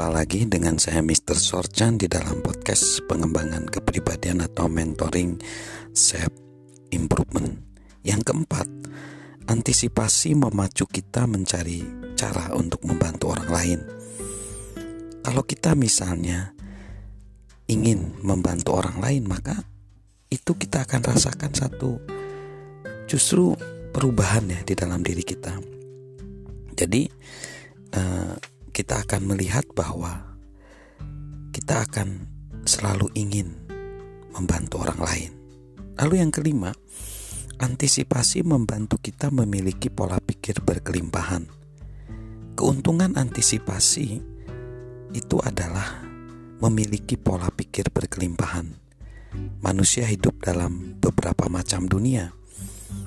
Jumpa lagi dengan saya Mr. Sorchan di dalam podcast pengembangan kepribadian atau mentoring self improvement. Yang keempat, antisipasi memacu kita mencari cara untuk membantu orang lain. Kalau kita misalnya ingin membantu orang lain, maka itu kita akan rasakan satu justru perubahan ya di dalam diri kita. Jadi uh, kita akan melihat bahwa kita akan selalu ingin membantu orang lain. Lalu yang kelima, antisipasi membantu kita memiliki pola pikir berkelimpahan. Keuntungan antisipasi itu adalah memiliki pola pikir berkelimpahan. Manusia hidup dalam beberapa macam dunia.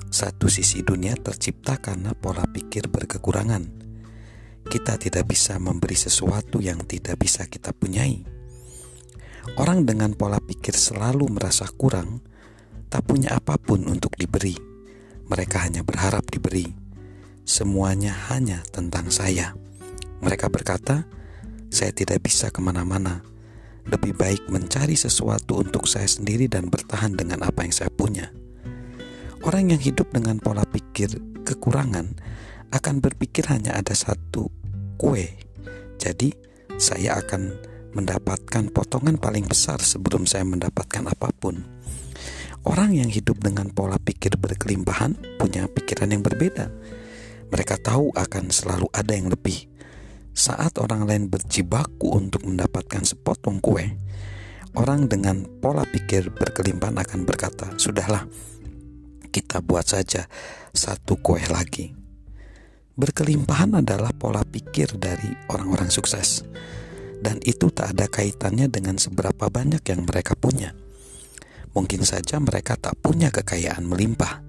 Satu sisi dunia tercipta karena pola pikir berkekurangan kita tidak bisa memberi sesuatu yang tidak bisa kita punyai. Orang dengan pola pikir selalu merasa kurang, tak punya apa pun untuk diberi. Mereka hanya berharap diberi. Semuanya hanya tentang saya. Mereka berkata, "Saya tidak bisa ke mana-mana. Lebih baik mencari sesuatu untuk saya sendiri dan bertahan dengan apa yang saya punya." Orang yang hidup dengan pola pikir kekurangan akan berpikir hanya ada satu kue. Jadi, saya akan mendapatkan potongan paling besar sebelum saya mendapatkan apa pun. Orang yang hidup dengan pola pikir berkelimpahan punya pikiran yang berbeda. Mereka tahu akan selalu ada yang lebih. Saat orang lain berjibaku untuk mendapatkan sepotong kue, orang dengan pola pikir berkelimpahan akan berkata, "Sudahlah, kita buat saja satu kue lagi." Berkelimpahan adalah pola pikir dari orang-orang sukses, dan itu tak ada kaitannya dengan seberapa banyak yang mereka punya. Mungkin saja mereka tak punya kekayaan melimpah.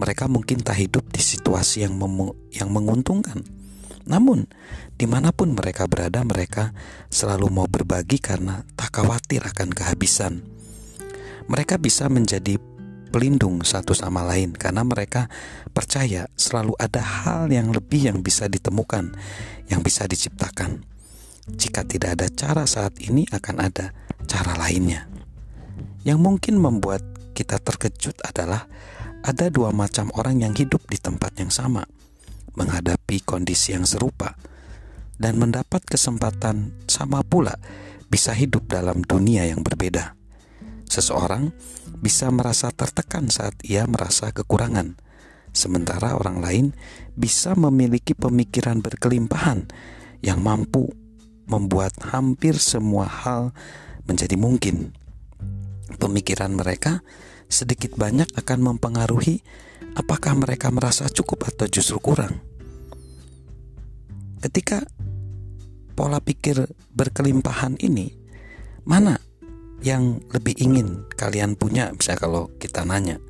Mereka mungkin tak hidup di situasi yang, yang menguntungkan. Namun, di mana pun mereka berada, mereka selalu mau berbagi karena tak khawatir akan kehabisan. Mereka bisa menjadi pelindung satu sama lain karena mereka percaya selalu ada hal yang lebih yang bisa ditemukan, yang bisa diciptakan. Jika tidak ada cara saat ini akan ada cara lainnya. Yang mungkin membuat kita terkejut adalah ada dua macam orang yang hidup di tempat yang sama, menghadapi kondisi yang serupa, dan mendapat kesempatan sama pula bisa hidup dalam dunia yang berbeda. Seseorang bisa merasa tertekan saat ia merasa kekurangan, sementara orang lain bisa memiliki pemikiran berkelimpahan yang mampu membuat hampir semua hal menjadi mungkin. Pemikiran mereka sedikit banyak akan mempengaruhi apakah mereka merasa cukup atau justru kurang. Ketika pola pikir berkelimpahan ini, mana yang lebih ingin kalian punya. Bisa kalau kita nanya.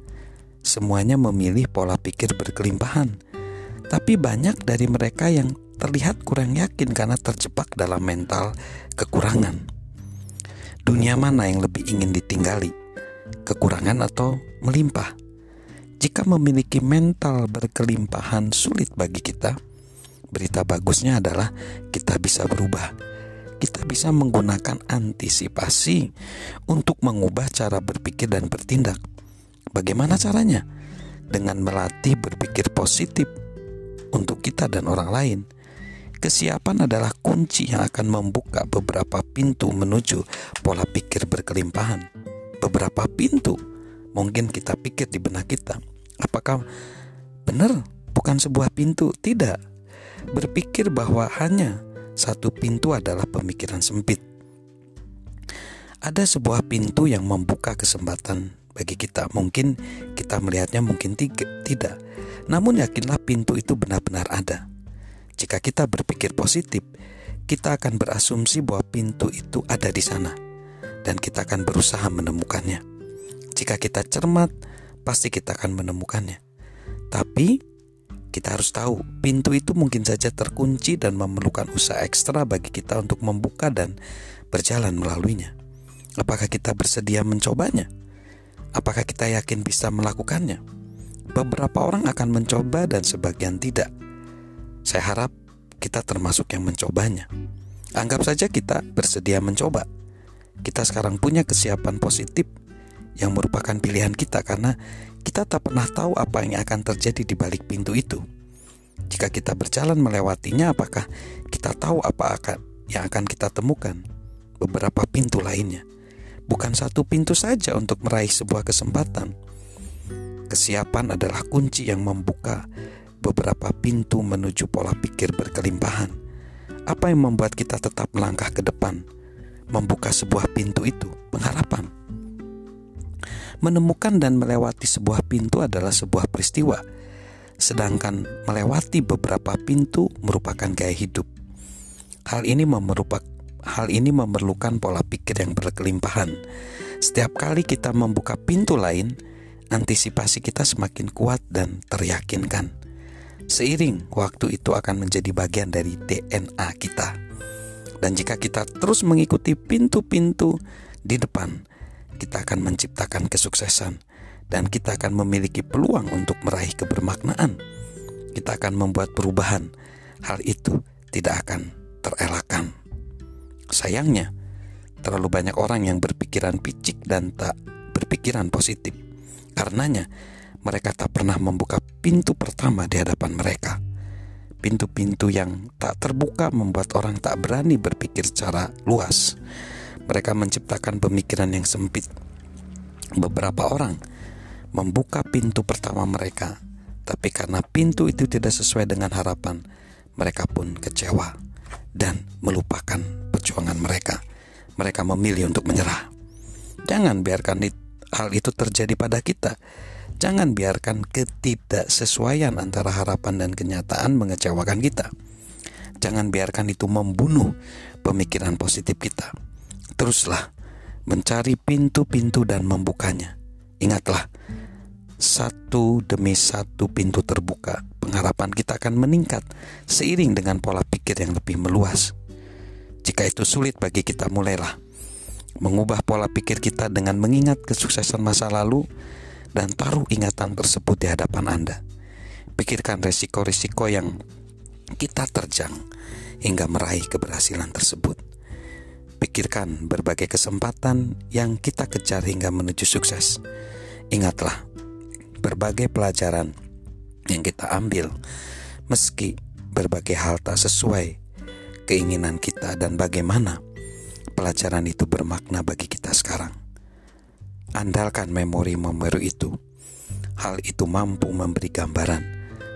Semuanya memilih pola pikir berkelimpahan. Tapi banyak dari mereka yang terlihat kurang yakin karena terjebak dalam mental kekurangan. Dunia mana yang lebih ingin ditinggali? Kekurangan atau melimpah? Jika memiliki mental berkelimpahan sulit bagi kita berita bagusnya adalah kita bisa berubah kita bisa menggunakan antisipasi untuk mengubah cara berpikir dan bertindak. Bagaimana caranya? Dengan melatih berpikir positif untuk kita dan orang lain. Kesiapan adalah kunci yang akan membuka beberapa pintu menuju pola pikir berkelimpahan. Beberapa pintu mungkin kita pikir di benak kita. Apakah benar bukan sebuah pintu? Tidak. Berpikir bahwa hanya satu pintu adalah pemikiran sempit. Ada sebuah pintu yang membuka kesempatan bagi kita. Mungkin kita melihatnya, mungkin tidak. Namun yakinlah pintu itu benar-benar ada. Jika kita berpikir positif, kita akan berasumsi bahwa pintu itu ada di sana dan kita akan berusaha menemukannya. Jika kita cermat, pasti kita akan menemukannya. Tapi kita harus tahu, pintu itu mungkin saja terkunci dan memerlukan usaha ekstra bagi kita untuk membuka dan berjalan melaluinya. Apakah kita bersedia mencobanya? Apakah kita yakin bisa melakukannya? Beberapa orang akan mencoba dan sebagian tidak. Saya harap kita termasuk yang mencobanya. Anggap saja kita bersedia mencoba. Kita sekarang punya kesiapan positif yang merupakan pilihan kita karena kita tak pernah tahu apa yang akan terjadi di balik pintu itu. Jika kita berjalan melewatinya, apakah kita tahu apa akan yang akan kita temukan? Beberapa pintu lainnya. Bukan satu pintu saja untuk meraih sebuah kesempatan. Kesiapan adalah kunci yang membuka beberapa pintu menuju pola pikir berkelimpahan. Apa yang membuat kita tetap melangkah ke depan, membuka sebuah pintu itu, pengharapan. Menemukan dan melewati sebuah pintu adalah sebuah peristiwa, sedangkan melewati beberapa pintu merupakan gaya hidup. Hal ini hal ini memerlukan pola pikir yang berkelimpahan. Setiap kali kita membuka pintu lain, antisipasi kita semakin kuat dan teryakinkan. Seiring waktu itu akan menjadi bagian dari DNA kita. Dan jika kita terus mengikuti pintu-pintu di depan, kita akan menciptakan kesuksesan dan kita akan memiliki peluang untuk meraih kebermaknaan. Kita akan membuat perubahan. Hal itu tidak akan terelakkan. Sayangnya, terlalu banyak orang yang berpikiran picik dan tak berpikiran positif. Karenanya, mereka tak pernah membuka pintu pertama di hadapan mereka. Pintu-pintu yang tak terbuka membuat orang tak berani berpikir secara luas. Mereka menciptakan pemikiran yang sempit. Beberapa orang membuka pintu pertama mereka, tapi karena pintu itu tidak sesuai dengan harapan, mereka pun kecewa dan melupakan perjuangan mereka. Mereka memilih untuk menyerah. Jangan biarkan hal itu terjadi pada kita Jangan biarkan ketidaksesuaian antara harapan dan kenyataan mengecewakan kita. Jangan biarkan itu membunuh pemikiran positif kita. Teruslah mencari pintu-pintu dan membukanya. Ingatlah, satu demi satu pintu terbuka, pengharapan kita akan meningkat seiring dengan pola pikir yang lebih meluas. Jika itu sulit bagi kita, mulailah mengubah pola pikir kita dengan mengingat kesuksesan masa lalu dan taruh ingatan tersebut di hadapan Anda. Pikirkan risiko-risiko yang kita terjang hingga meraih keberhasilan tersebut. Pikirkan berbagai kesempatan yang kita kejar hingga menuju sukses. Ingatlah, berbagai pelajaran yang kita ambil, meski berbagai hal tak sesuai keinginan kita dan bagaimana pelajaran itu bermakna bagi kita sekarang. Andalkan memori-memori itu. Hal itu mampu memberi gambaran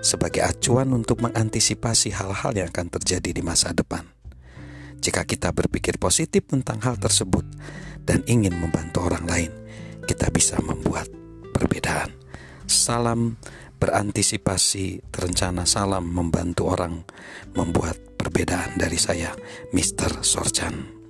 sebagai acuan untuk mengantisipasi hal-hal yang akan terjadi di masa depan. Jika kita berpikir positif tentang hal tersebut dan ingin membantu orang lain, kita bisa membuat perbedaan. Salam berantisipasi terencana salam membantu orang membuat perbedaan dari saya, Mr. Sorjan.